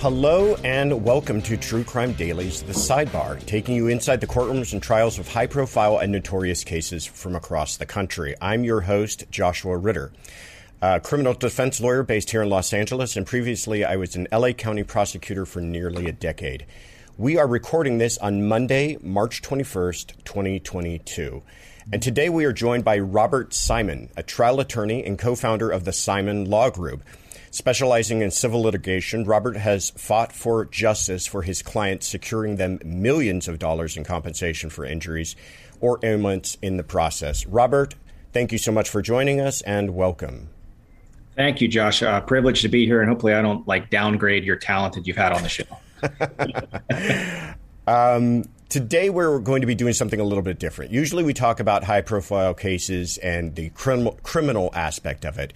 Hello and welcome to True Crime Daily's The Sidebar, taking you inside the courtrooms and trials of high profile and notorious cases from across the country. I'm your host, Joshua Ritter. A criminal defense lawyer based here in Los Angeles, and previously I was an LA County prosecutor for nearly a decade. We are recording this on Monday, March 21st, 2022. And today we are joined by Robert Simon, a trial attorney and co founder of the Simon Law Group. Specializing in civil litigation, Robert has fought for justice for his clients, securing them millions of dollars in compensation for injuries or ailments in the process. Robert, thank you so much for joining us and welcome. Thank you, Josh. Uh, privileged to be here, and hopefully, I don't like downgrade your talent that you've had on the show. um, today, we're going to be doing something a little bit different. Usually, we talk about high-profile cases and the criminal criminal aspect of it.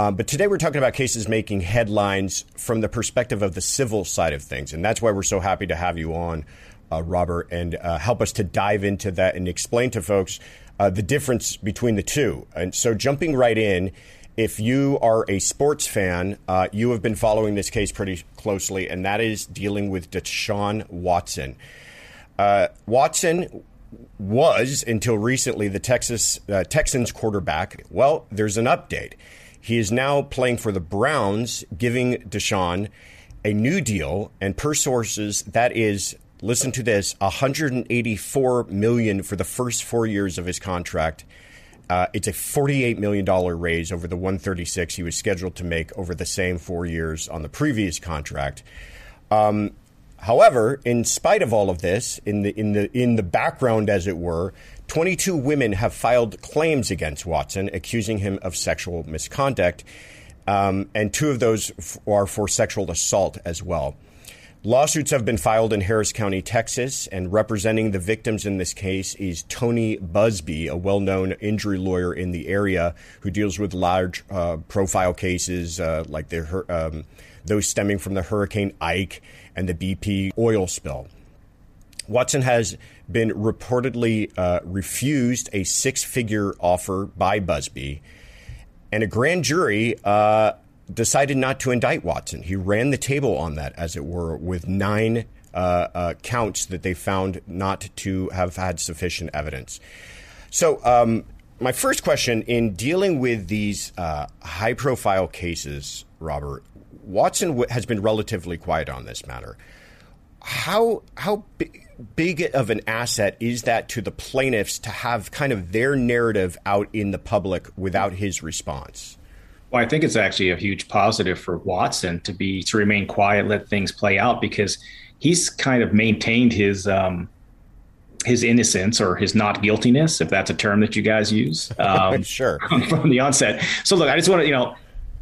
Um, but today we're talking about cases making headlines from the perspective of the civil side of things. And that's why we're so happy to have you on, uh, Robert, and uh, help us to dive into that and explain to folks uh, the difference between the two. And so, jumping right in, if you are a sports fan, uh, you have been following this case pretty closely, and that is dealing with Deshaun Watson. Uh, Watson was until recently the Texas uh, Texans quarterback. Well, there's an update. He is now playing for the Browns, giving Deshaun a new deal, and per sources, that is listen to this 184 million for the first four years of his contract uh, it's a $48 million raise over the 136 he was scheduled to make over the same four years on the previous contract. Um, however, in spite of all of this, in the in the in the background, as it were, 22 women have filed claims against Watson, accusing him of sexual misconduct, um, and two of those f- are for sexual assault as well. Lawsuits have been filed in Harris County, Texas, and representing the victims in this case is Tony Buzbee, a well known injury lawyer in the area who deals with large uh, profile cases uh, like the, um, those stemming from the Hurricane Ike and the BP oil spill. Watson has been reportedly uh, refused a six figure offer by Buzbee, and a grand jury uh, decided not to indict Watson. He ran the table on that, as it were, with nine uh, uh, counts that they found not to have had sufficient evidence. So, um, my first question in dealing with these uh, high profile cases, Robert, Watson has been relatively quiet on this matter. How, how big of an asset is that to the plaintiffs to have kind of their narrative out in the public without his response? Well, I think it's actually a huge positive for Watson to be to remain quiet, let things play out because he's kind of maintained his um, his innocence or his not guiltiness, if that's a term that you guys use. Um, sure. From the onset. So look, I just want to, you know,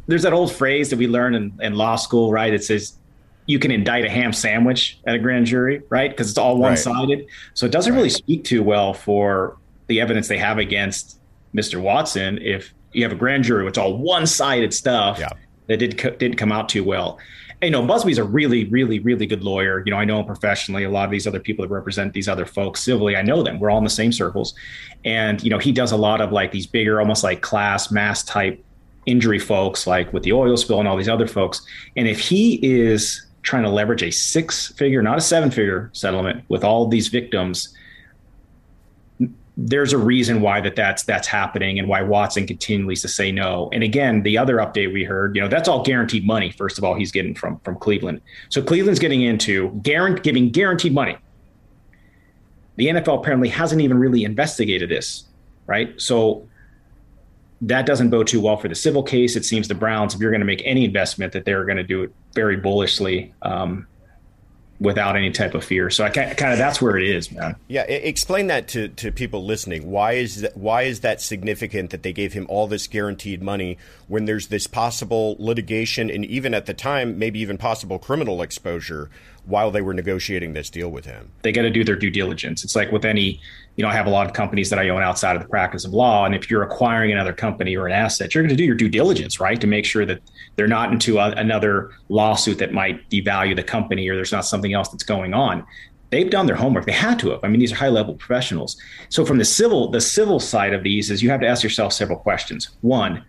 there's that old phrase that we learn in, in law school, right? It says you can indict a ham sandwich at a grand jury, right? Because it's all one sided. Right. So it doesn't right. really speak too well for the evidence they have against Mr. Watson if you have a grand jury, it's all one sided stuff yeah. that did didn't come out too well. And, you know, Buzbee's a really, really, really good lawyer. You know, I know him professionally. A lot of these other people that represent these other folks civilly, I know them. We're all in the same circles. And, you know, he does a lot of like these bigger, almost like class mass type injury folks, like with the oil spill and all these other folks. And if he is trying to leverage a six figure, not a seven figure settlement with all these victims, there's a reason why that that's that's happening and why Watson continues to say no. And again, the other update we heard, you know, that's all guaranteed money. First of all, he's getting from from Cleveland. So Cleveland's getting into guarantee, giving guaranteed money. The NFL apparently hasn't even really investigated this, right? So that doesn't bode too well for the civil case. It seems the Browns, if you're going to make any investment, that they're going to do it very bullishly. Um, without any type of fear. So I kind of that's where it is, man. Yeah, explain that to, to people listening. Why is that, why is that significant that they gave him all this guaranteed money when there's this possible litigation and even at the time maybe even possible criminal exposure while they were negotiating this deal with him? They got to do their due diligence. It's like with any, you know, I have a lot of companies that I own outside of the practice of law, and if you're acquiring another company or an asset, you're going to do your due diligence, right, to make sure that they're not into a, another lawsuit that might devalue the company or there's not something else that's going on. They've done their homework. They had to have. I mean, these are high level professionals. So from the civil, the civil side of these is you have to ask yourself several questions. One,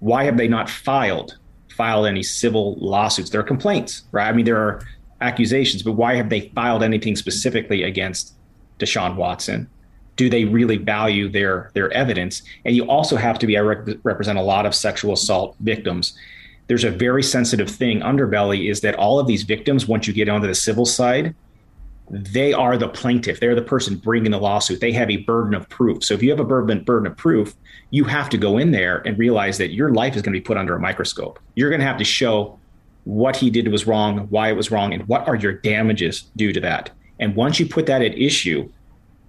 why have they not filed filed any civil lawsuits. There are complaints, right? I mean, there are accusations, but why have they filed anything specifically against Deshaun Watson? Do they really value their their evidence? And you also have to be. I rep- represent a lot of sexual assault victims. There's a very sensitive thing underbelly is that all of these victims, once you get onto the civil side, they are the plaintiff. They're the person bringing the lawsuit. They have a burden of proof. So if you have a burden burden of proof, you have to go in there and realize that your life is going to be put under a microscope. You're going to have to show what he did was wrong, why it was wrong, and what are your damages due to that. And once you put that at issue,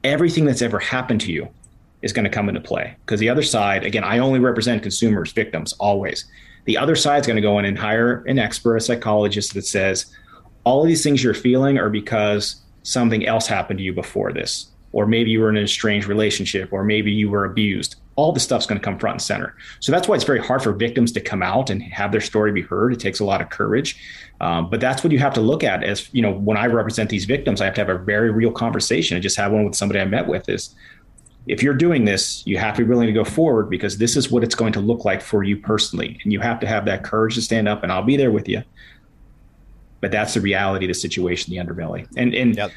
everything that's ever happened to you is going to come into play. Because the other side, again, I only represent consumers, victims, always. The other side is going to go in and hire an expert, a psychologist that says, all of these things you're feeling are because something else happened to you before this. Or maybe you were in a strange relationship, or maybe you were abused. All this stuff's going to come front and center. So that's why it's very hard for victims to come out and have their story be heard. It takes a lot of courage. Um, but that's what you have to look at as, you know, when I represent these victims, I have to have a very real conversation. I just had one with somebody I met with is if you're doing this, you have to be willing to go forward because this is what it's going to look like for you personally. And you have to have that courage to stand up and I'll be there with you. But that's the reality of the situation, the underbelly. And, and, yep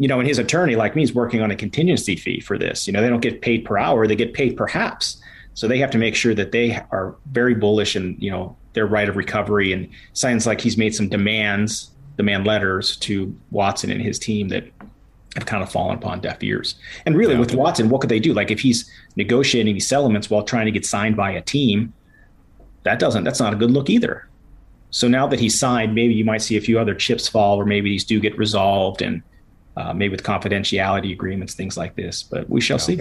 you know, and his attorney, like me, is working on a contingency fee for this. You know, they don't get paid per hour; they get paid perhaps. So they have to make sure that they are very bullish and you know their right of recovery. And sounds like he's made some demands, demand letters to Watson and his team that have kind of fallen upon deaf ears. And really, yeah. with Watson, what could they do? Like if he's negotiating these settlements while trying to get signed by a team, that doesn't that's not a good look either. So now that he's signed, maybe you might see a few other chips fall, or maybe these do get resolved and uh, maybe with confidentiality agreements, things like this. But we shall see.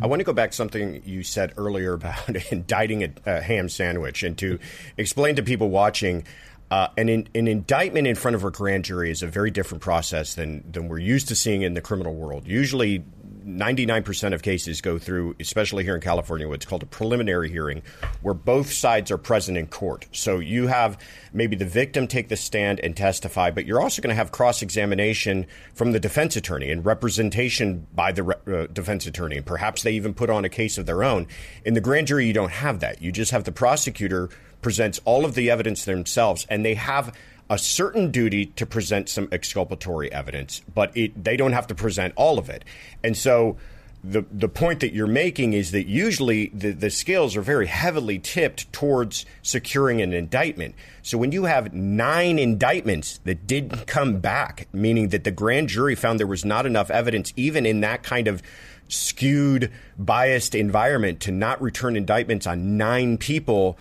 I want to go back to something you said earlier about indicting a, a ham sandwich and to explain to people watching. Uh, an, an indictment in front of a grand jury is a very different process than, than we're used to seeing in the criminal world. Usually, 99% of cases go through, especially here in California, what's called a preliminary hearing, where both sides are present in court. So you have maybe the victim take the stand and testify, but you're also going to have cross examination from the defense attorney and representation by the re- uh, defense attorney. And perhaps they even put on a case of their own. In the grand jury, you don't have that. You just have the prosecutor presents all of the evidence themselves, and they have a certain duty to present some exculpatory evidence, but it, they don't have to present all of it. And so the the point that you're making is that usually the, the scales are very heavily tipped towards securing an indictment. So when you have nine indictments that didn't come back, meaning that the grand jury found there was not enough evidence, even in that kind of skewed, biased environment, to not return indictments on nine people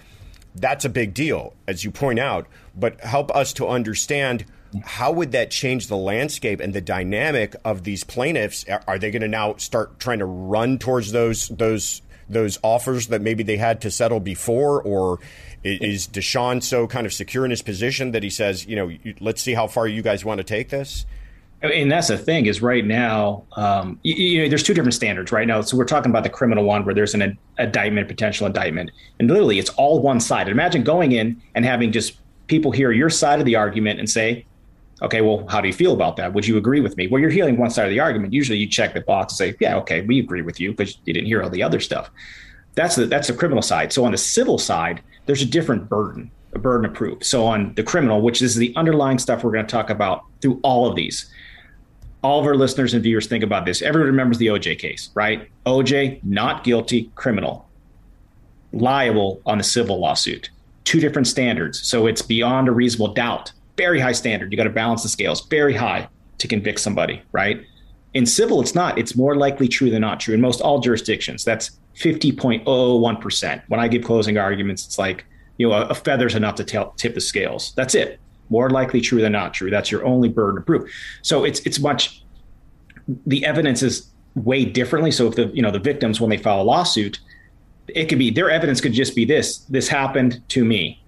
that's a big deal, as you point out. But help us to understand how would that change the landscape and the dynamic of these plaintiffs? Are they going to now start trying to run towards those those those offers that maybe they had to settle before, or is Deshaun so kind of secure in his position that he says, you know, let's see how far you guys want to take this? And that's the thing is right now um, you, you, know there's two different standards right now. So we're talking about the criminal one where there's an indictment potential indictment. And literally it's all one side. imagine going in and having just people hear your side of the argument and say okay well how do you feel about that? Would you agree with me? Well you're hearing one side of the argument. Usually you check the box and say yeah okay we agree with you because you didn't hear all the other stuff. That's the that's the criminal side. So on the civil side there's a different burden a burden of proof. So on the criminal which is the underlying stuff we're going to talk about through all of these all of our listeners and viewers think about this. Everyone remembers the OJ case, right? OJ, not guilty, criminal, liable on the civil lawsuit. Two different standards. So it's beyond a reasonable doubt. Very high standard. You got to balance the scales, very high to convict somebody, right? In civil, it's not. It's more likely true than not true in most all jurisdictions. That's 50.001%. When I give closing arguments, it's like, you know, a, a feather's enough to tip the scales. That's it more likely true than not true. That's your only burden of proof. So it's it's much the evidence is weighed differently. So if the you know the victims when they file a lawsuit, it could be their evidence could just be this: this happened to me.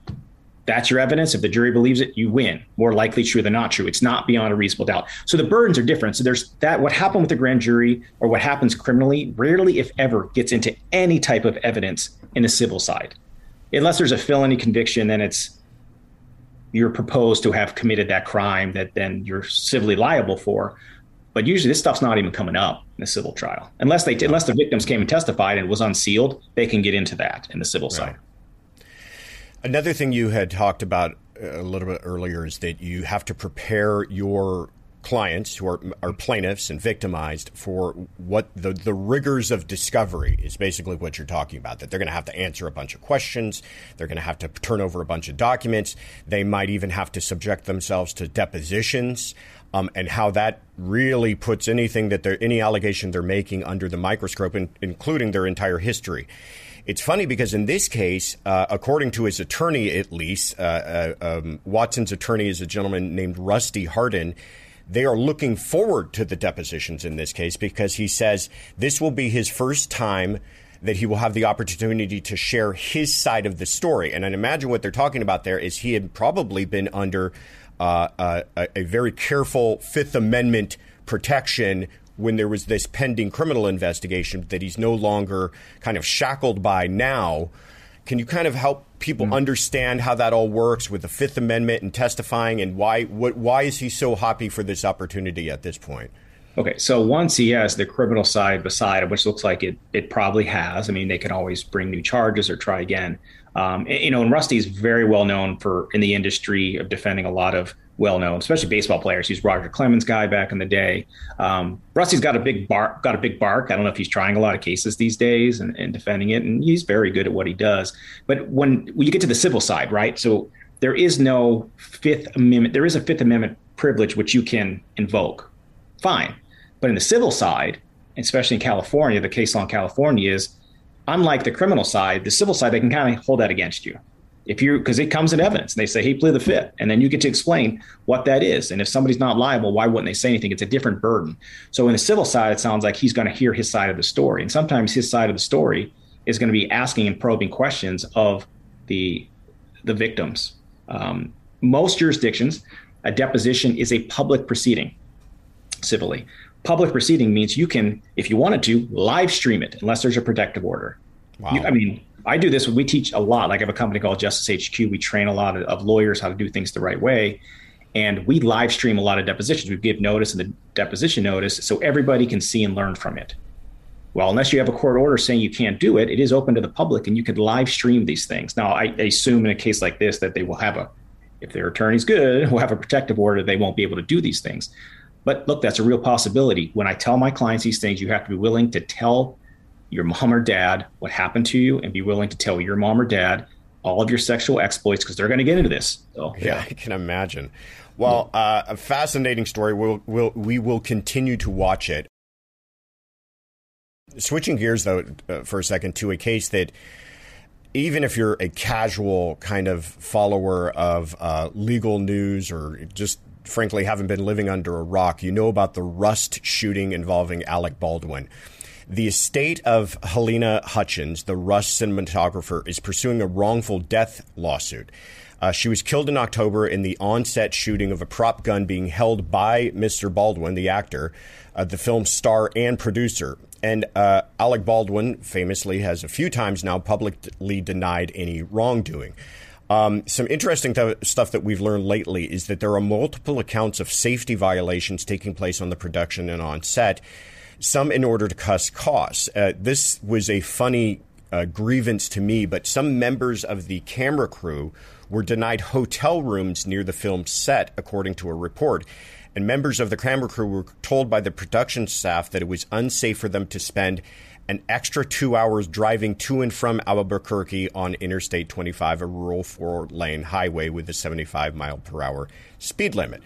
That's your evidence. If the jury believes it, you win. More likely true than not true. It's not beyond a reasonable doubt. So the burdens are different. So there's that. What happened with the grand jury or what happens criminally rarely, if ever, gets into any type of evidence in the civil side, unless there's a felony conviction. Then it's you're proposed to have committed that crime that then you're civilly liable for. But usually this stuff's not even coming up in a civil trial. Unless they unless the victims came and testified and it was unsealed, they can get into that in the civil side. Another thing you had talked about a little bit earlier is that you have to prepare your clients who are, are plaintiffs and victimized for what the, the rigors of discovery is basically what you're talking about. That they're going to have to answer a bunch of questions. They're going to have to turn over a bunch of documents. They might even have to subject themselves to depositions. Um, and how that really puts anything that they're, any allegation they're making under the microscope, in, including their entire history. It's funny because in this case, uh, according to his attorney, at least, uh, uh, um, Watson's attorney is a gentleman named Rusty Hardin. They are looking forward to the depositions in this case because he says this will be his first time that he will have the opportunity to share his side of the story. And I imagine what they're talking about there is he had probably been under uh, uh a, a, very careful Fifth Amendment protection when there was this pending criminal investigation that he's no longer kind of shackled by now. Can you kind of help people mm-hmm. understand how that all works with the Fifth Amendment and testifying, and why what, why is he so happy for this opportunity at this point? Okay, so once he has the criminal side beside him, which looks like it it probably has. I mean, they can always bring new charges or try again. Um, you know, and Rusty is very well known for in the industry of defending a lot of well known, especially baseball players. He's Roger Clemens guy back in the day. Um, Rusty's got a big bark, got a big bark. I don't know if he's trying a lot of cases these days and, and defending it, and he's very good at what he does. But when, when you get to the civil side, right? So there is no Fifth Amendment. There is a Fifth Amendment privilege which you can invoke. Fine, but in the civil side, especially in California, the case law in California is unlike the criminal side. The civil side they can kind of hold that against you if you because it comes in evidence and they say he plead the fifth and then you get to explain what that is. And if somebody's not liable why wouldn't they say anything? It's a different burden. So in the civil side it sounds like he's going to hear his side of the story. And sometimes his side of the story is going to be asking and probing questions of the the victims. Um, most jurisdictions a deposition is a public proceeding civilly. Public proceeding means you can if you wanted to live stream it unless there's a protective order. Wow. You, i mean I do this. We teach a lot. Like I have a company called Justice HQ. We train a lot of, lawyers how to do things the right way, and we live stream a lot of depositions. We give notice and the deposition notice so everybody can see and learn from it. Well, unless you have a court order saying you can't do it, it is open to the public, and you could live stream these things. Now, I, I assume in a case like this that they will have a, if their attorney's good, will have a protective order. They won't be able to do these things. But look, that's a real possibility. When I tell my clients these things, you have to be willing to tell your mom or dad what happened to you and be willing to tell your mom or dad all of your sexual exploits because they're going to get into this. So, yeah. yeah. I can imagine. Well, uh, a fascinating story. We'll, we'll, we will continue to watch it. Switching gears, though, uh, for a second to a case that even if you're a casual kind of follower of uh, legal news or just frankly haven't been living under a rock, you know about the Rust shooting involving Alec Baldwin. The estate of Halyna Hutchins, the Rust cinematographer, is pursuing a wrongful death lawsuit. Uh, she was killed in October in the on-set shooting of a prop gun being held by Mr. Baldwin, the actor, uh, the film's star and producer. And uh, Alec Baldwin famously has a few times now publicly denied any wrongdoing. Um, some interesting th- stuff that we've learned lately is that there are multiple accounts of safety violations taking place on the production and on set some in order to cut costs. Uh, this was a funny uh, grievance to me, but some members of the camera crew were denied hotel rooms near the film set, according to a report. And members of the camera crew were told by the production staff that it was unsafe for them to spend an extra two hours driving to and from Albuquerque on Interstate 25, a rural four lane highway with a 75 mile per hour speed limit.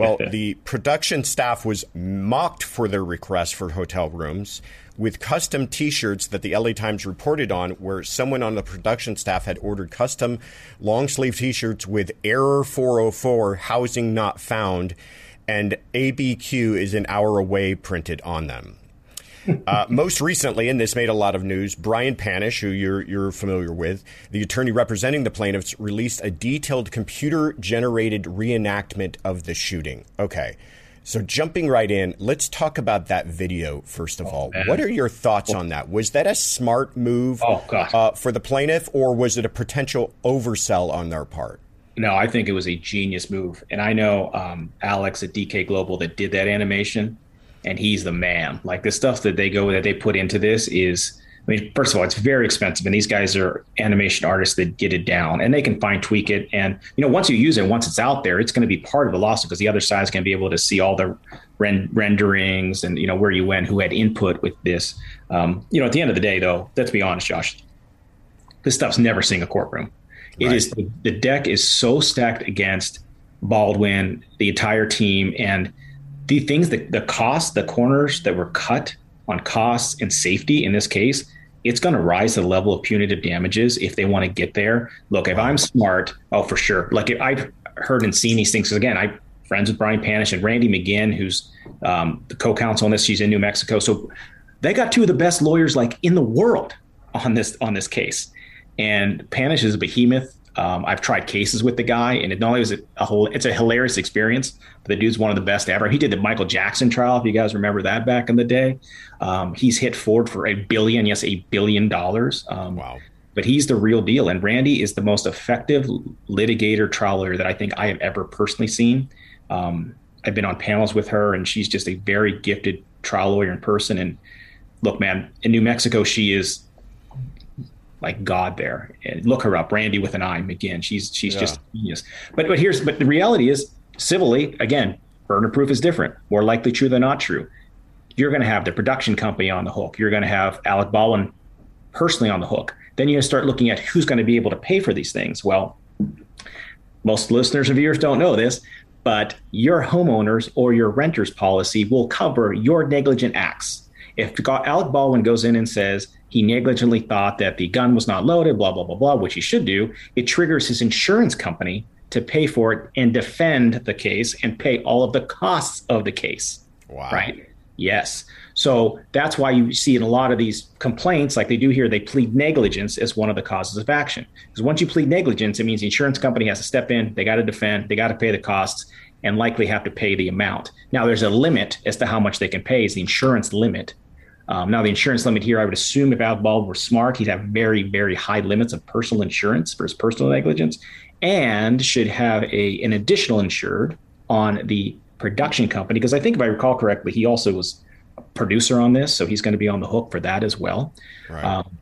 Well, the production staff was mocked for their request for hotel rooms with custom t shirts that the LA Times reported on, where someone on the production staff had ordered custom long sleeve t shirts with Error 404, housing not found, and ABQ is an hour away printed on them. Uh, most recently, and this made a lot of news, Brian Panish, who you're, you're familiar with, the attorney representing the plaintiffs, released a detailed computer generated reenactment of the shooting. Okay. So, jumping right in, let's talk about that video first of oh, all. Man. What are your thoughts on that? Was that a smart move oh, uh, for the plaintiff, or was it a potential oversell on their part? No, I think it was a genius move. And I know um, Alex at DK Global that did that animation and he's the man. Like the stuff that they go that they put into this is I mean, first of all, it's very expensive, and these guys are animation artists that get it down, and they can fine tweak it. And you know, once you use it, once it's out there, it's going to be part of the lawsuit because the other side is going to be able to see all the ren- renderings and you know where you went, who had input with this. Um, you know, at the end of the day, though, let's be honest, Josh, this stuff's never seeing a courtroom. It right. is the deck is so stacked against Baldwin, the entire team, and the things that the costs, the corners that were cut on costs and safety in this case, it's going to rise to the level of punitive damages if they want to get there. Look, if I'm smart, oh for sure. Like I've heard and seen these things. Again, I'm friends with Brian Panish and Randi McGinn, who's um, the co-counsel on this. She's in New Mexico, so they got two of the best lawyers like in the world on this on this case. And Panish is a behemoth. Um, I've tried cases with the guy, and it not only was it a whole, it's a hilarious experience. But the dude's one of the best ever. He did the Michael Jackson trial, if you guys remember that back in the day. Um, he's hit Ford for a billion, yes, a billion dollars. Um, wow. But he's the real deal, and Randi is the most effective litigator trial lawyer that I think I have ever personally seen. Um, I've been on panels with her, and she's just a very gifted trial lawyer in person. And look, man, in New Mexico, she is like God there. And look her up, Randi with an I, McGinn. She's she's yeah. just genius. But but here's but the reality is civilly again, burner proof is different. More likely true than not true. You're going to have the production company on the hook. You're going to have Alec Baldwin personally on the hook. Then you're going to start looking at who's going to be able to pay for these things. Well, most listeners and viewers don't know this, but your homeowners or your renters policy will cover your negligent acts. If Alec Baldwin goes in and says, he negligently thought that the gun was not loaded, blah, blah, blah, blah, which he should do. It triggers his insurance company to pay for it and defend the case and pay all of the costs of the case. Wow. Right? Yes. So that's why you see in a lot of these complaints, like they do here, they plead negligence as one of the causes of action. Because once you plead negligence, it means the insurance company has to step in, they got to defend, they got to pay the costs, and likely have to pay the amount. Now, there's a limit as to how much they can pay, is the insurance limit. Um, now, the insurance limit here, I would assume if Alec Baldwin were smart, he'd have very, very high limits of personal insurance for his personal negligence and should have a an additional insured on the production company. Because I think if I recall correctly, he also was a producer on this, so he's going to be on the hook for that as well. Right. Um,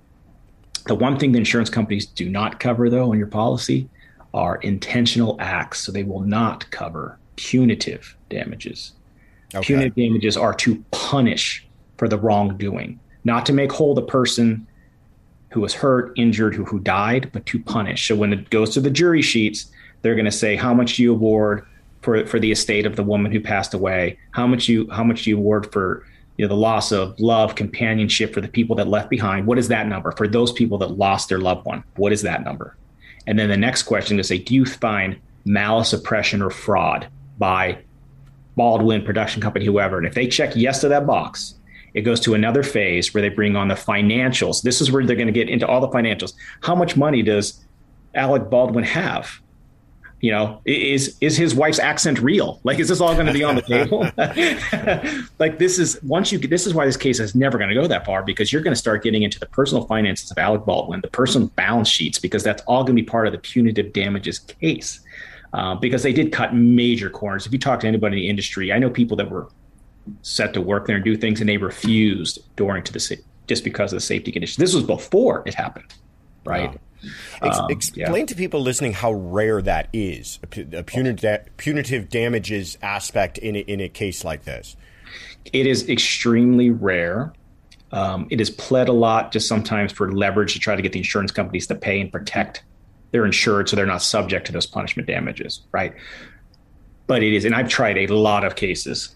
the one thing the insurance companies do not cover, though, on your policy are intentional acts. So they will not cover punitive damages. Okay. Punitive damages are to punish for the wrongdoing, not to make whole the person who was hurt, injured, who, who died, but to punish. So when it goes to the jury sheets, they're going to say how much do you award for for the estate of the woman who passed away, how much you how much do you award for you know the loss of love, companionship for the people that left behind. What is that number for those people that lost their loved one? What is that number? And then the next question is say, do you find malice, oppression, or fraud by Baldwin production company, whoever? And if they check yes to that box, it goes to another phase where they bring on the financials. This is where they're going to get into all the financials. How much money does Alec Baldwin have? You know, is is his wife's accent real? Like, is this all going to be on the table? like, this is once you this is why this case is never going to go that far because you're going to start getting into the personal finances of Alec Baldwin, the personal balance sheets, because that's all going to be part of the punitive damages case. Uh, because they did cut major corners. If you talk to anybody in the industry, I know people that were set to work there and do things, and they refused during to the just because of the safety conditions. This was before it happened, right? Wow. Ex- um, explain yeah. to people listening how rare that is, a, punitive, punitive damages aspect in a, in a case like this. It is extremely rare. Um, it is pled a lot, just sometimes for leverage to try to get the insurance companies to pay and protect their insured so they're not subject to those punishment damages, right? But it is, and I've tried a lot of cases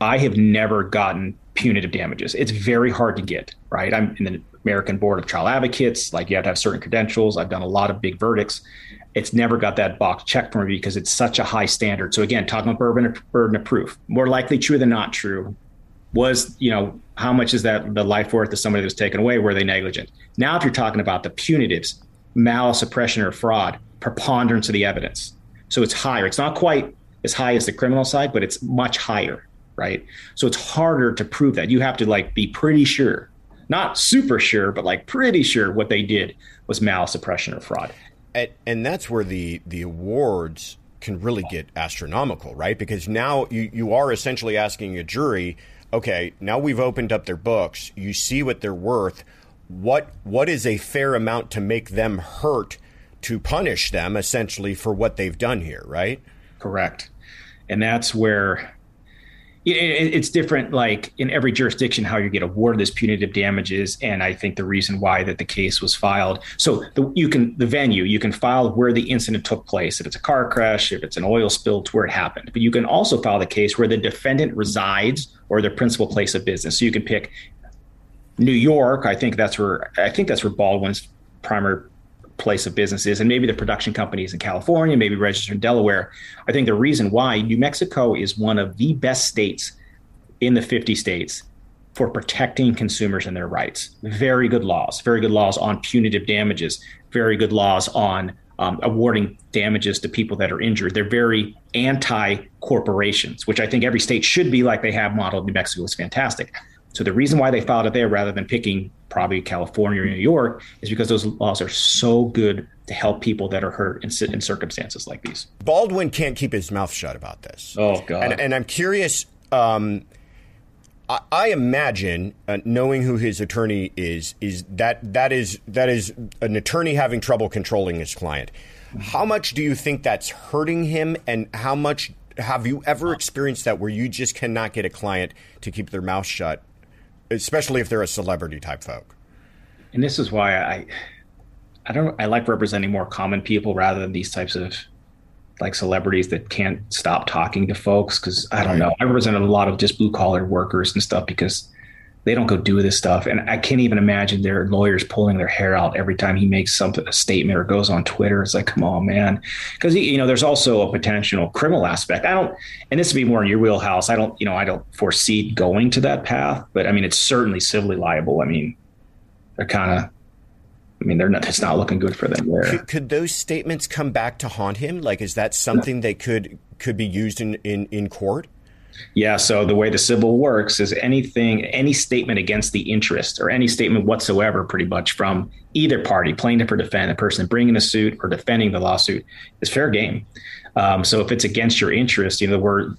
I have never gotten punitive damages. It's very hard to get, right? I'm in the American Board of Trial Advocates. Like you have to have certain credentials. I've done a lot of big verdicts. It's never got that box checked for me because it's such a high standard. So again, talking about burden of, burden of proof, more likely true than not true. Was you know how much is that the life worth of somebody that was taken away? Were they negligent? Now, if you're talking about the punitives, malice, oppression, or fraud, preponderance of the evidence. So it's higher. It's not quite as high as the criminal side, but it's much higher right? So it's harder to prove that. You have to like be pretty sure, not super sure, but like pretty sure what they did was malice, oppression, or fraud. And, and that's where the the awards can really get astronomical, right? Because now you, you are essentially asking a jury, okay, now we've opened up their books, you see what they're worth. what what is a fair amount to make them hurt to punish them essentially for what they've done here, right? Correct. And that's where it's different like in every jurisdiction how you get awarded this punitive damages and i think the reason why that the case was filed. So the, you can the venue you can file where the incident took place if it's a car crash if it's an oil spill to where it happened. But you can also file the case where the defendant resides or their principal place of business. So you can pick new york i think that's where i think that's where baldwin's primary place of businesses and maybe the production companies in California, maybe registered in Delaware. I think the reason why New Mexico is one of the best states in the 50 states for protecting consumers and their rights. Very good laws, very good laws on punitive damages, very good laws on um, awarding damages to people that are injured. They're very anti corporations, which I think every state should be like they have modeled. New Mexico is fantastic. So the reason why they filed it there rather than picking probably California or New York is because those laws are so good to help people that are hurt in, in circumstances like these. Baldwin can't keep his mouth shut about this. Oh God! And, and I'm curious. Um, I, I, imagine, uh, knowing who his attorney is, is that that is that is an attorney having trouble controlling his client. How much do you think that's hurting him, and how much have you ever experienced that where you just cannot get a client to keep their mouth shut especially if they're a celebrity type folk. And this is why I, I don't, I like representing more common people rather than these types of like celebrities that can't stop talking to folks. Cause I don't know. I represented a lot of just blue collar workers and stuff because they don't go do this stuff. And I can't even imagine their lawyers pulling their hair out every time he makes something, a statement or goes on Twitter. It's like, come on, man. Cause you know, there's also a potential criminal aspect. I don't, and this would be more in your wheelhouse. I don't, you know, I don't foresee going to that path, but I mean, it's certainly civilly liable. I mean, they're kind of, I mean, they're not, it's not looking good for them there. Could, could those statements come back to haunt him? Like, is that something that could, could be used in, in, in court? Yeah. So the way the civil works is anything, any statement against the interest or any statement whatsoever, pretty much from either party, plaintiff or defendant, person bringing the suit or defending the lawsuit, is fair game. Um, so if it's against your interest, you know, the word,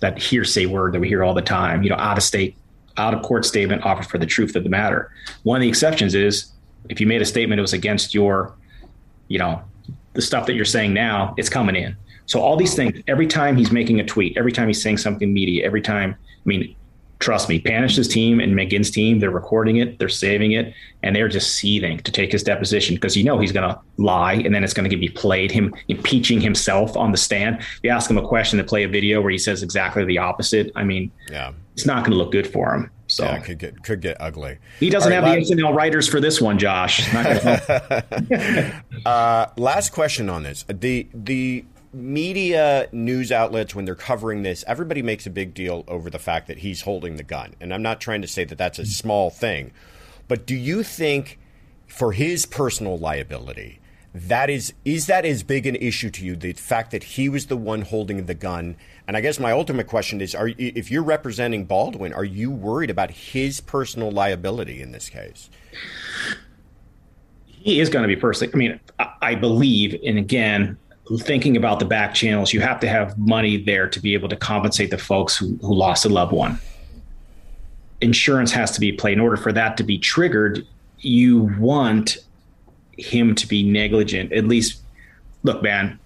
that hearsay word that we hear all the time, you know, out of state, out of court statement offered for the truth of the matter. One of the exceptions is if you made a statement it was against your, you know, the stuff that you're saying now, it's coming in. So all these things, every time he's making a tweet, every time he's saying something media, every time, I mean, trust me, Panish's team and McGinn's team, they're recording it, they're saving it, and they're just seething to take his deposition because you know he's going to lie and then it's going to be played, him impeaching himself on the stand. You ask him a question to play a video where he says exactly the opposite. I mean, yeah, it's not going to look good for him. So yeah, could get could get ugly. He doesn't right, have last, the SNL writers for this one, Josh. uh, last question on this: the the media news outlets when they're covering this everybody makes a big deal over the fact that he's holding the gun. And i'm not trying to say that that's a small thing but do you think for his personal liability that is is that as big an issue to you the fact that he was the one holding the gun? And i guess my ultimate question is are if you're representing baldwin are you worried about his personal liability in this case? He is going to be personally i mean i believe and again thinking about the back channels, you have to have money there to be able to compensate the folks who, who lost a loved one. Insurance has to be played. In order for that to be triggered, you want him to be negligent. At least, look, man,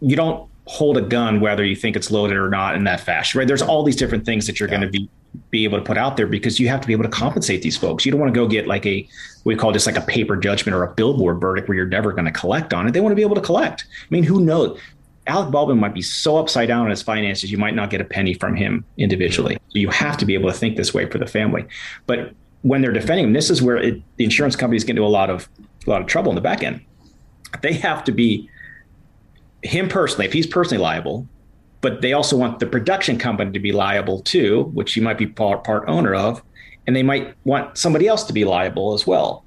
you don't hold a gun whether you think it's loaded or not in that fashion, right? There's all these different things that you're yeah. going to be be able to put out there because you have to be able to compensate these folks. You don't want to go get like a we call just like a paper judgment or a billboard verdict where you're never going to collect on it. They want to be able to collect. I mean, who knows? Alec Baldwin might be so upside down on his finances, you might not get a penny from him individually. So you have to be able to think this way for the family. But when they're defending him, this is where it, the insurance companies get into a lot of a lot of trouble in the back end. They have to be him personally. If he's personally liable, but they also want the production company to be liable too, which you might be part, part owner of, and they might want somebody else to be liable as well.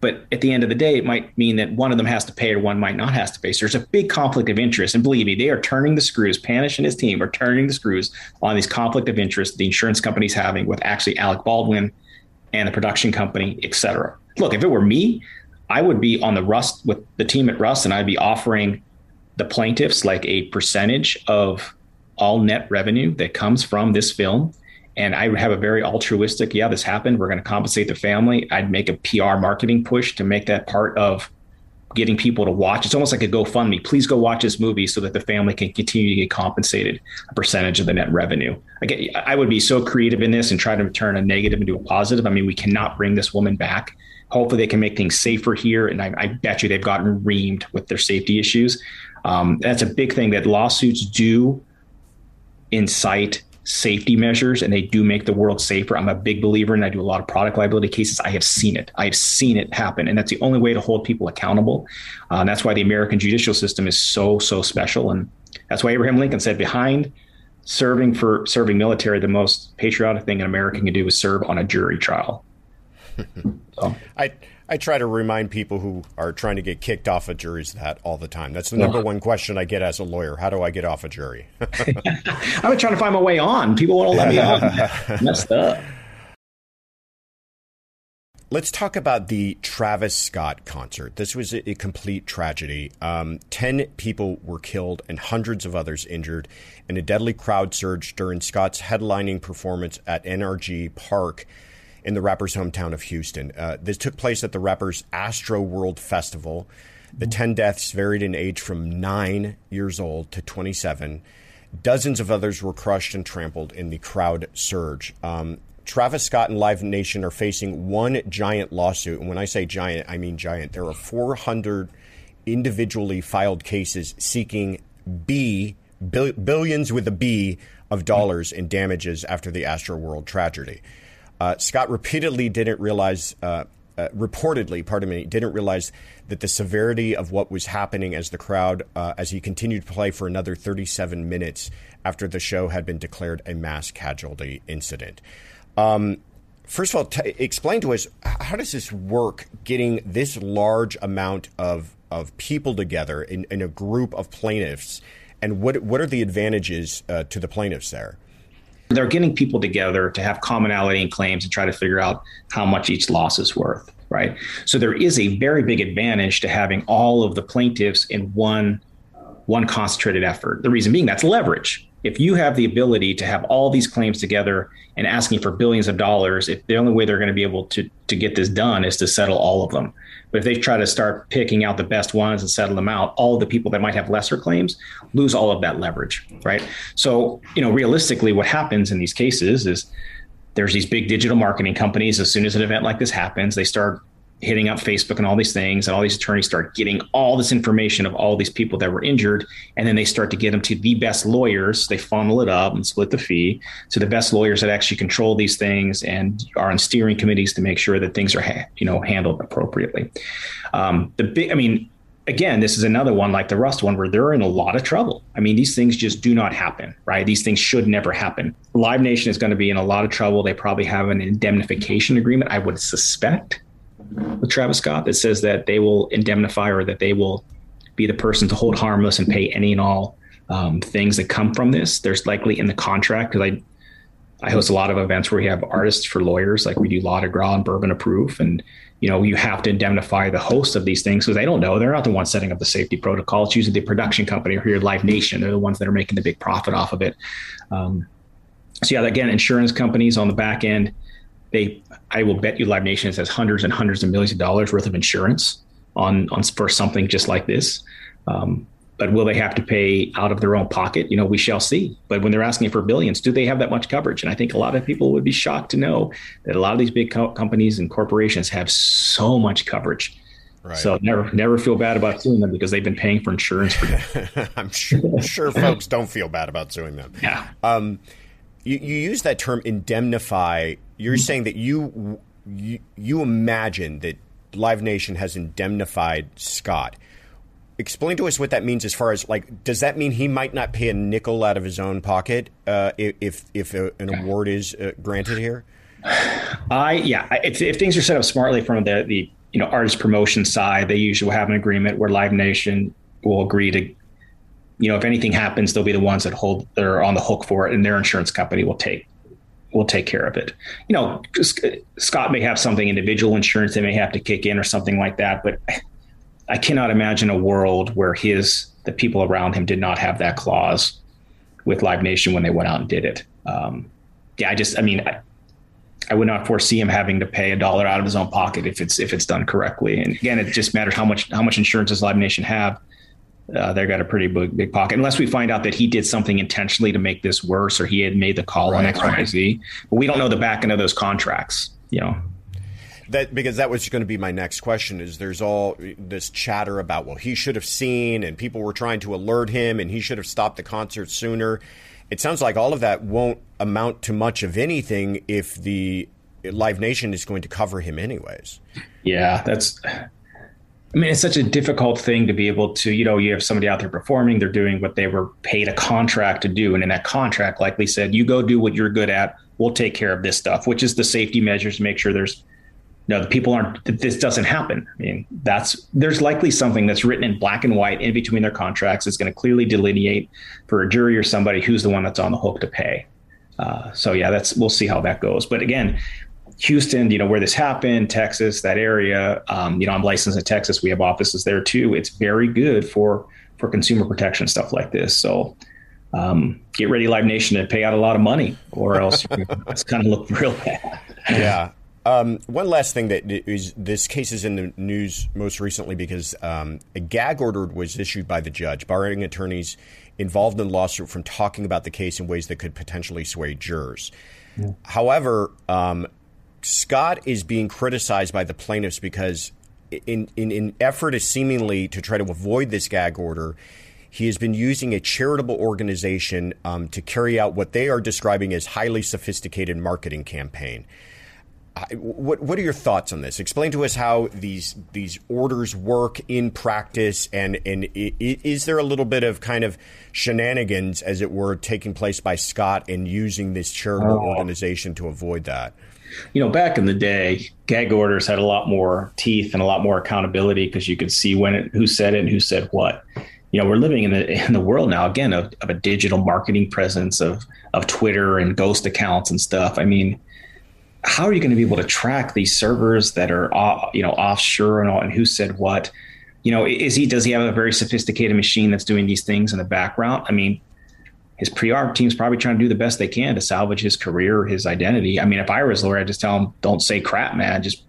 But at the end of the day, it might mean that one of them has to pay or one might not has to pay. So there's a big conflict of interest. And believe me, they are turning the screws. Panish and his team are turning the screws on these conflict of interest the insurance company's having with actually Alec Baldwin and the production company, et cetera. Look, if it were me, I would be on the Rust with the team at Rust and I'd be offering the plaintiffs like a percentage of all net revenue that comes from this film And I have a very altruistic, yeah, this happened. We're going to compensate the family. I'd make a PR marketing push to make that part of getting people to watch. It's almost like a GoFundMe. Please go watch this movie so that the family can continue to get compensated a percentage of the net revenue. I, get, I would be so creative in this and try to turn a negative into a positive. I mean, we cannot bring this woman back. Hopefully, they can make things safer here. And I, I bet you they've gotten reamed with their safety issues. Um, that's a big thing that lawsuits do incite safety measures and they do make the world safer. I'm a big believer and I do a lot of product liability cases. I have seen it. I have seen it happen. And that's the only way to hold people accountable. Uh, and that's why the American judicial system is so, so special. And that's why Abraham Lincoln said behind serving for serving military, the most patriotic thing an American can do is serve on a jury trial. so. I I try to remind people who are trying to get kicked off of juries that all the time. That's the number one question I get as a lawyer. How do I get off a jury? I've been trying to find my way on. People won't let me on. Messed up. Let's talk about the Travis Scott concert. This was a, a complete tragedy. Um, Ten people were killed and hundreds of others injured, and a deadly crowd surge during Scott's headlining performance at NRG Park in the rapper's hometown of Houston. Uh, this took place at the rapper's Astroworld Festival. The 10 deaths varied in age from 9 years old to 27. Dozens of others were crushed and trampled in the crowd surge. Um, Travis Scott and Live Nation are facing one giant lawsuit. And when I say giant, I mean giant. There are 400 individually filed cases seeking B, billions with a B, of dollars in damages after the Astroworld tragedy. Uh, Scott repeatedly didn't realize, uh, uh, reportedly, pardon me, didn't realize that the severity of what was happening as the crowd, uh, as he continued to play for another 37 minutes after the show had been declared a mass casualty incident. Um, first of all, t- explain to us how does this work? Getting this large amount of of people together in, in a group of plaintiffs, and what what are the advantages uh, to the plaintiffs there? They're getting people together to have commonality in claims and try to figure out how much each loss is worth, right? So there is a very big advantage to having all of the plaintiffs in one one concentrated effort. The reason being that's leverage. If you have the ability to have all these claims together and asking for billions of dollars, if the only way they're going to be able to to get this done is to settle all of them. But if they try to start picking out the best ones and settle them out, all the people that might have lesser claims lose all of that leverage, right? So, you know, realistically, what happens in these cases is there's these big digital marketing companies. As soon as an event like this happens, they start hitting up Facebook and all these things, and all these attorneys start getting all this information of all these people that were injured, and then they start to get them to the best lawyers. They funnel it up and split the fee to the best lawyers that actually control these things and are on steering committees to make sure that things are ha- you know handled appropriately. Um, the big, I mean. Again, this is another one like the Rust one where they're in a lot of trouble. I mean, these things just do not happen, right? These things should never happen. Live Nation is going to be in a lot of trouble. They probably have an indemnification agreement, I would suspect with Travis Scott that says that they will indemnify or that they will be the person to hold harmless and pay any and all um, things that come from this. There's likely in the contract because I I host a lot of events where we have artists for lawyers, like we do Law de Gras and Bourbon of Proof, and you know you have to indemnify the host of these things because they don't know they're not the ones setting up the safety protocol. It's usually the production company or your Live Nation. They're the ones that are making the big profit off of it. Um, so yeah, again, insurance companies on the back end they I will bet you Live Nation has hundreds and hundreds of millions of dollars worth of insurance on on for something just like this. Um, but will they have to pay out of their own pocket? You know, we shall see. But when they're asking for billions, do they have that much coverage? And I think a lot of people would be shocked to know that a lot of these big co- companies and corporations have so much coverage. Right. So never never feel bad about suing them because they've been paying for insurance for. I'm sure sure folks don't feel bad about suing them. Yeah. Um, you, you use that term indemnify. You're saying that you, you you imagine that Live Nation has indemnified Scott. Explain to us what that means. As far as like, does that mean he might not pay a nickel out of his own pocket uh, if if a, an award is uh, granted here? I yeah, if, if things are set up smartly from the the you know artist promotion side, they usually have an agreement where Live Nation will agree to you know, if anything happens, they'll be the ones that hold they're on the hook for it, and their insurance company will take will take care of it. You know, Scott may have something individual insurance they may have to kick in or something like that, but I cannot imagine a world where his the people around him did not have that clause with Live Nation when they went out and did it. Um, yeah, I just, I mean, I, I would not foresee him having to pay a dollar out of his own pocket if it's if it's done correctly. And again, it just matters how much how much insurance does Live Nation have. Uh, they've got a pretty big, big pocket, unless we find out that he did something intentionally to make this worse, or he had made the call right, on X, Y, Z. But we don't know the back end of those contracts. You know, that because that was going to be my next question. Is there's all this chatter about well, he should have seen, and people were trying to alert him, and he should have stopped the concert sooner it sounds like all of that won't amount to much of anything if the Live Nation is going to cover him anyways. Yeah, that's. I mean, it's such a difficult thing to be able to, you know, you have somebody out there performing, they're doing what they were paid a contract to do. And in that contract like likely said, you go do what you're good at, we'll take care of this stuff, which is the safety measures to make sure there's no, the people aren't. This doesn't happen. I mean, that's there's likely something that's written in black and white in between their contracts that's going to clearly delineate for a jury or somebody who's the one that's on the hook to pay. Uh, so yeah, that's we'll see how that goes. But again, Houston, you know where this happened, Texas, that area. Um, you know, I'm licensed in Texas. We have offices there too. It's very good for for consumer protection stuff like this. So um, get ready, Live Nation, to pay out a lot of money, or else it's kind of look real bad. Yeah. Um, one last thing that is this case is in the news most recently because um, a gag order was issued by the judge, barring attorneys involved in the lawsuit from talking about the case in ways that could potentially sway jurors. Yeah. However, um, Scott is being criticized by the plaintiffs because, in in in effort is seemingly to try to avoid this gag order, he has been using a charitable organization um, to carry out what they are describing as highly sophisticated marketing campaign what what are your thoughts on this? Explain to us how these these orders work in practice, and and is there a little bit of kind of shenanigans, as it were, taking place by Scott in using this charitable oh. organization to avoid that? You know, back in the day, gag orders had a lot more teeth and a lot more accountability because you could see when it, who said it and who said what. You know, we're living in the in the world now again of, of a digital marketing presence of of Twitter and ghost accounts and stuff. I mean how are you going to be able to track these servers that are off, you know offshore and all and who said what you know is he does he have a very sophisticated machine that's doing these things in the background i mean his pre-art team's probably trying to do the best they can to salvage his career his identity i mean if i was lawyer i'd just tell him don't say crap man just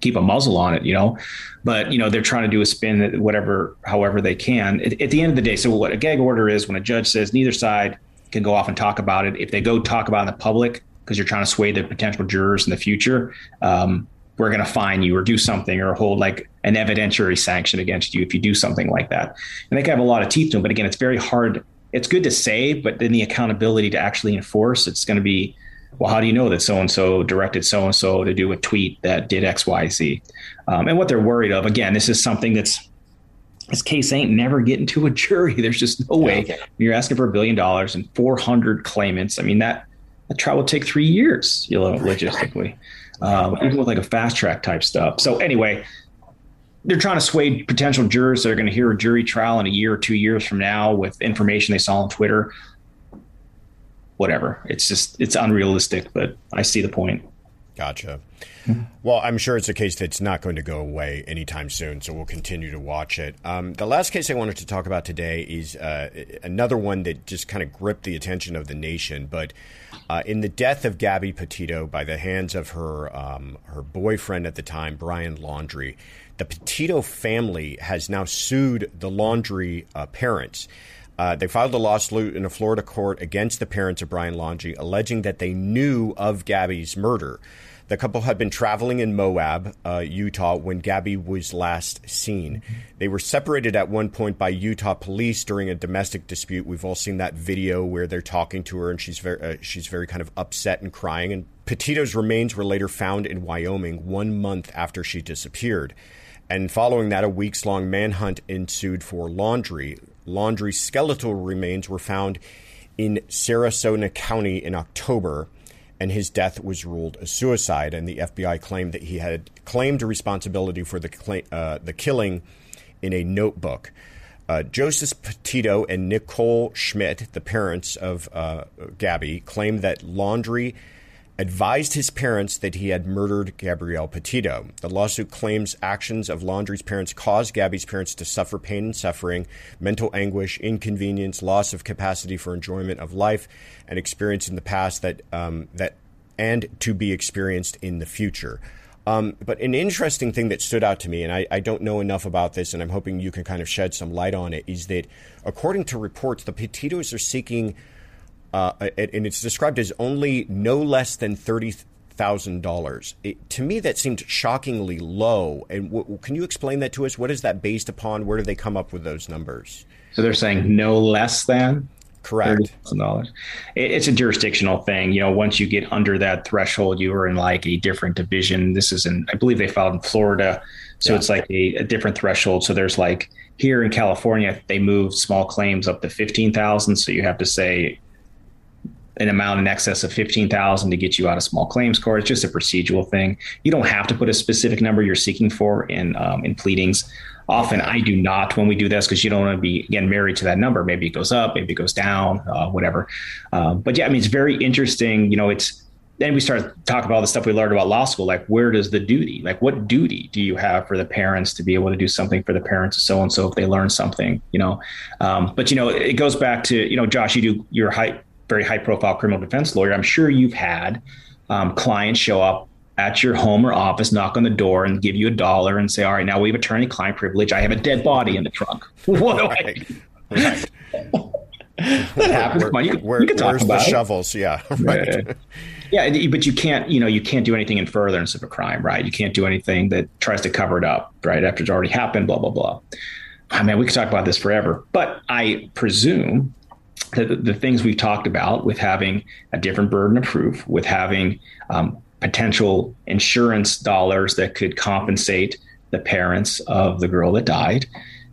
keep a muzzle on it you know but you know they're trying to do a spin whatever however they can at, at the end of the day so what a gag order is when a judge says neither side can go off and talk about it if they go talk about it in the public because you're trying to sway the potential jurors in the future, um, we're going to fine you or do something or hold like an evidentiary sanction against you if you do something like that. And they can have a lot of teeth to them, but again, it's very hard. It's good to say, but then the accountability to actually enforce, it's going to be, well, how do you know that so and so directed so and so to do a tweet that did X, Y, Z? Um, and what they're worried of, again, this is something that's this case ain't never getting to a jury. There's just no way. Okay. You're asking for a billion dollars and 400 claimants. I mean, that a trial would take three years, you know, logistically, um, even with like a fast track type stuff. So anyway, they're trying to sway potential jurors that are going to hear a jury trial in a year or two years from now with information they saw on Twitter. Whatever. It's just it's unrealistic, but I see the point. Gotcha. Well, I'm sure it's a case that's not going to go away anytime soon, so we'll continue to watch it. Um, the last case I wanted to talk about today is uh, another one that just kind of gripped the attention of the nation. But uh, in the death of Gabby Petito by the hands of her um, her boyfriend at the time, Brian Laundrie, the Petito family has now sued the Laundrie uh, parents. Uh, they filed a lawsuit in a Florida court against the parents of Brian Laundrie, alleging that they knew of Gabby's murder. The couple had been traveling in Moab, uh, Utah, when Gabby was last seen. They were separated at one point by Utah police during a domestic dispute. We've all seen that video where they're talking to her, and she's very, uh, she's very kind of upset and crying. And Petito's remains were later found in Wyoming one month after she disappeared. And following that, a weeks long manhunt ensued for Laundrie. Laundrie's skeletal remains were found in Sarasota County in October and his death was ruled a suicide. And the FBI claimed that he had claimed responsibility for the uh, the killing in a notebook. Uh, Joseph Petito and Nicole Schmidt, the parents of uh, Gabby, claimed that Laundrie advised his parents that he had murdered Gabrielle Petito. The lawsuit claims actions of Laundrie's parents caused Gabby's parents to suffer pain and suffering, mental anguish, inconvenience, loss of capacity for enjoyment of life, and experience in the past that um, that and to be experienced in the future. Um, but an interesting thing that stood out to me, and I, I, don't know enough about this, and I'm hoping you can kind of shed some light on it, is that according to reports, the Petitos are seeking uh, and it's described as only no less than thirty thousand dollars. To me, that seemed shockingly low. And w- can you explain that to us? What is that based upon? Where do they come up with those numbers? So they're saying no less than. Correct. dollars. It's a jurisdictional thing. You know, once you get under that threshold, you are in like a different division. This is in, I believe they filed in Florida, so yeah. it's like a, a different threshold. So there's like here in California, they moved small claims up to fifteen thousand. So you have to say an amount in excess of 15,000 to get you out of small claims court. It's just a procedural thing. You don't have to put a specific number you're seeking for in um, in pleadings. Often I do not when we do this because you don't want to be again married to that number. Maybe it goes up, maybe it goes down, uh, whatever. Uh, but yeah, I mean it's very interesting. You know, it's then we start talking about all the stuff we learned about law school. Like, where does the duty? Like, what duty do you have for the parents to be able to do something for the parents, of so and so, if they learn something, you know? Um, but you know, it goes back to you know, Josh, you do your high very high profile criminal defense lawyer, I'm sure you've had um, clients show up at your home or office, knock on the door, and give you a dollar and say, "All right, now we have attorney-client privilege. I have a dead body in the trunk. what do I?" Right. that happens. Where, you, where, you can talk where's about shovels? Yeah, right. Yeah, but you can't, you know, you can't do anything in furtherance of a crime, right? You can't do anything that tries to cover it up, right? After it's already happened, blah blah blah. I mean, we could talk about this forever, but I presume the, the things we've talked about with having a different burden of proof, with having um, potential insurance dollars that could compensate the parents of the girl that died,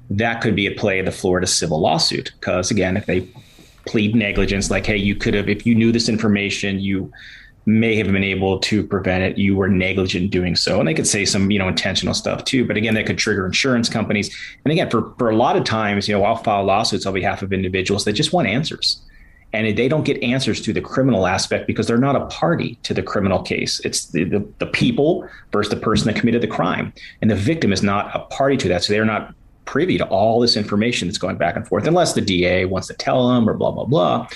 that could be at play the Florida civil lawsuit. Because again, if they plead negligence, like, hey, you could have, if you knew this information, you may have been able to prevent it. You were negligent doing so. And they could say some, you know, intentional stuff too. But again, that could trigger insurance companies. And again, for, for a lot of times, you know, I'll file lawsuits on behalf of individuals that just want answers. And they don't get answers to the criminal aspect because they're not a party to the criminal case. It's the, the, the people versus the person that committed the crime. And the victim is not a party to that. So they're not privy to all this information that's going back and forth, unless the DA wants to tell them or blah, blah, blah.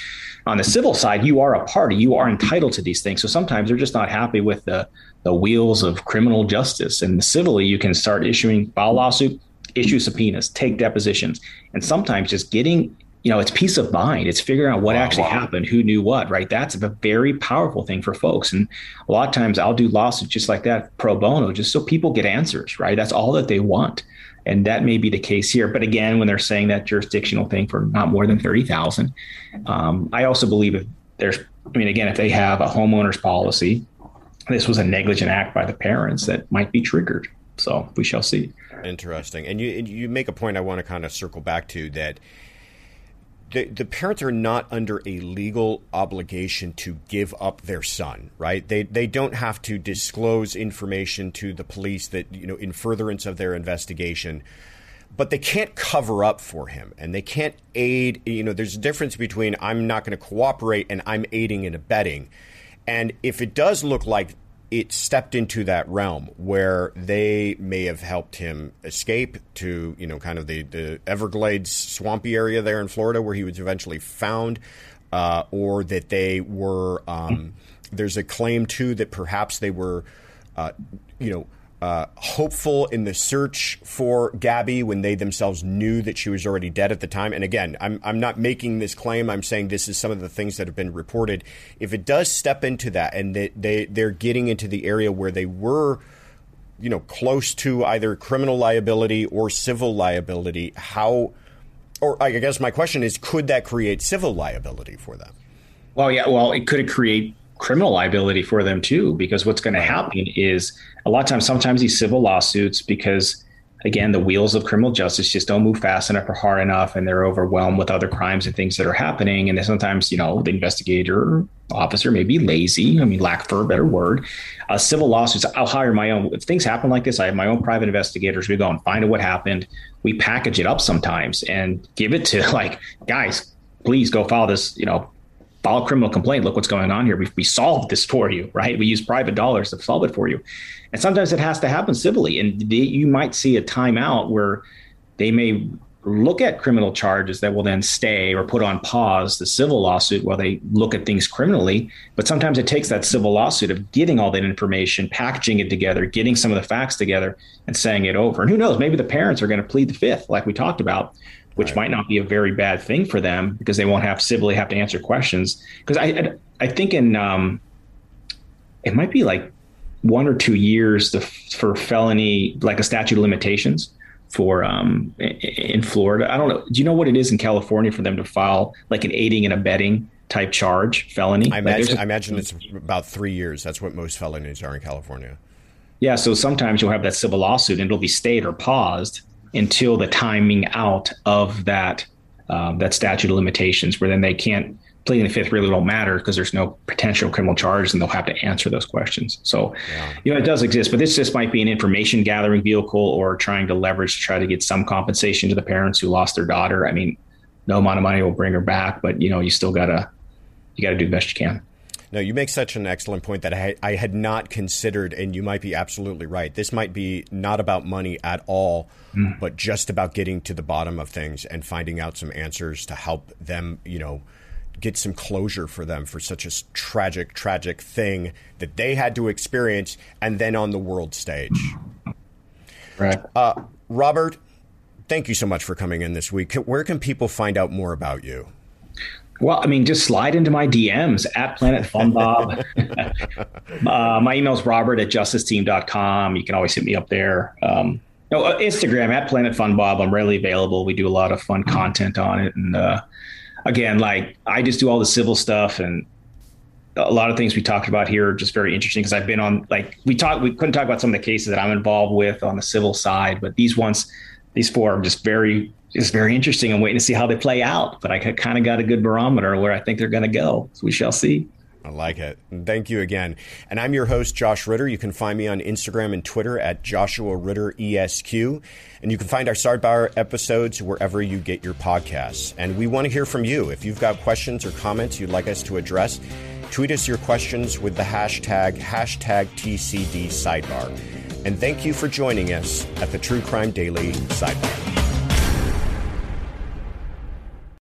On the civil side, you are a party. You are entitled to these things. So sometimes they're just not happy with the, the wheels of criminal justice. And civilly, you can start issuing file lawsuit, issue subpoenas, take depositions, and sometimes just getting you know, it's peace of mind. It's figuring out what wow, actually wow. happened, who knew what, right? That's a very powerful thing for folks. And a lot of times I'll do lawsuits just like that pro bono, just so people get answers, right? That's all that they want. And that may be the case here. But again, when they're saying that jurisdictional thing for not more than 30,000, um, I also believe if there's, I mean, again, if they have a homeowner's policy, this was a negligent act by the parents that might be triggered. So we shall see. Interesting. And you, you make a point I want to kind of circle back to that the, the parents are not under a legal obligation to give up their son, right? They they don't have to disclose information to the police that you know in furtherance of their investigation, but they can't cover up for him and they can't aid. You know, there's a difference between I'm not going to cooperate and I'm aiding and abetting. And if it does look like it stepped into that realm where they may have helped him escape to, you know, kind of the, the Everglades swampy area there in Florida where he was eventually found, uh, or that they were. Um, there's a claim too that perhaps they were, uh, you know, uh, hopeful in the search for Gabby when they themselves knew that she was already dead at the time. And again, I'm, I'm not making this claim. I'm saying this is some of the things that have been reported. If it does step into that and they, they, they're getting into the area where they were, you know, close to either criminal liability or civil liability, how, or I guess my question is, could that create civil liability for them? Well, yeah. Well, it could create criminal liability for them too, because what's going to happen is a lot of times, sometimes these civil lawsuits, because again, the wheels of criminal justice just don't move fast enough or hard enough, and they're overwhelmed with other crimes and things that are happening. And sometimes, you know, the investigator officer may be lazy. I mean, lack for a better word. Uh, civil lawsuits, I'll hire my own. If things happen like this, I have my own private investigators. We go and find out what happened. We package it up sometimes and give it to like guys. Please go file this. You know, file a criminal complaint. Look what's going on here. We, we solved this for you, right? We use private dollars to solve it for you. And sometimes it has to happen civilly. And they, you might see a timeout where they may look at criminal charges that will then stay or put on pause the civil lawsuit while they look at things criminally. But sometimes it takes that civil lawsuit of getting all that information, packaging it together, getting some of the facts together, and saying it over. And who knows, maybe the parents are going to plead the fifth, like we talked about, which right. might not be a very bad thing for them because they won't have civilly have to answer questions. Because I, I, I think in um, it might be like one or two years to, for felony, like a statute of limitations for um, in Florida. I don't know. Do you know what it is in California for them to file like an aiding and abetting type charge felony? I imagine, like I imagine it's about three years. That's what most felonies are in California. Yeah. So sometimes you'll have that civil lawsuit and it'll be stayed or paused until the timing out of that um, that statute of limitations, where then they can't pleading the fifth really don't matter because there's no potential criminal charges and they'll have to answer those questions. So, yeah. you know, it does exist, but this just might be an information gathering vehicle or trying to leverage to try to get some compensation to the parents who lost their daughter. I mean, no amount of money will bring her back, but you know, you still gotta, you gotta do the best you can. No, you make such an excellent point that I, I had not considered, and you might be absolutely right. This might be not about money at all, mm. but just about getting to the bottom of things and finding out some answers to help them, you know, get some closure for them for such a tragic, tragic thing that they had to experience and then on the world stage. Right. Uh, Robert, thank you so much for coming in this week. Where can people find out more about you? Well, I mean, just slide into my DMs at Planet Fun Bob. uh, my email is robert at justiceteam.com. You can always hit me up there. Um, no, uh, Instagram at Planet Fun Bob. I'm rarely available. We do a lot of fun content on it. And uh, again, like I just do all the civil stuff and a lot of things we talked about here are just very interesting because I've been on like we talked we couldn't talk about some of the cases that I'm involved with on the civil side, but these ones these four are just very just very interesting. I'm waiting to see how they play out, but I kind of got a good barometer where I think they're going to go. So we shall see. I like it. thank you again. And I'm your host, Josh Ritter. You can find me on Instagram and Twitter at Joshua Ritter ESQ. And you can find our Sidebar episodes wherever you get your podcasts. And we want to hear from you. If you've got questions or comments you'd like us to address, tweet us your questions with the hashtag, hashtag TCD Sidebar. And thank you for joining us at the True Crime Daily Sidebar.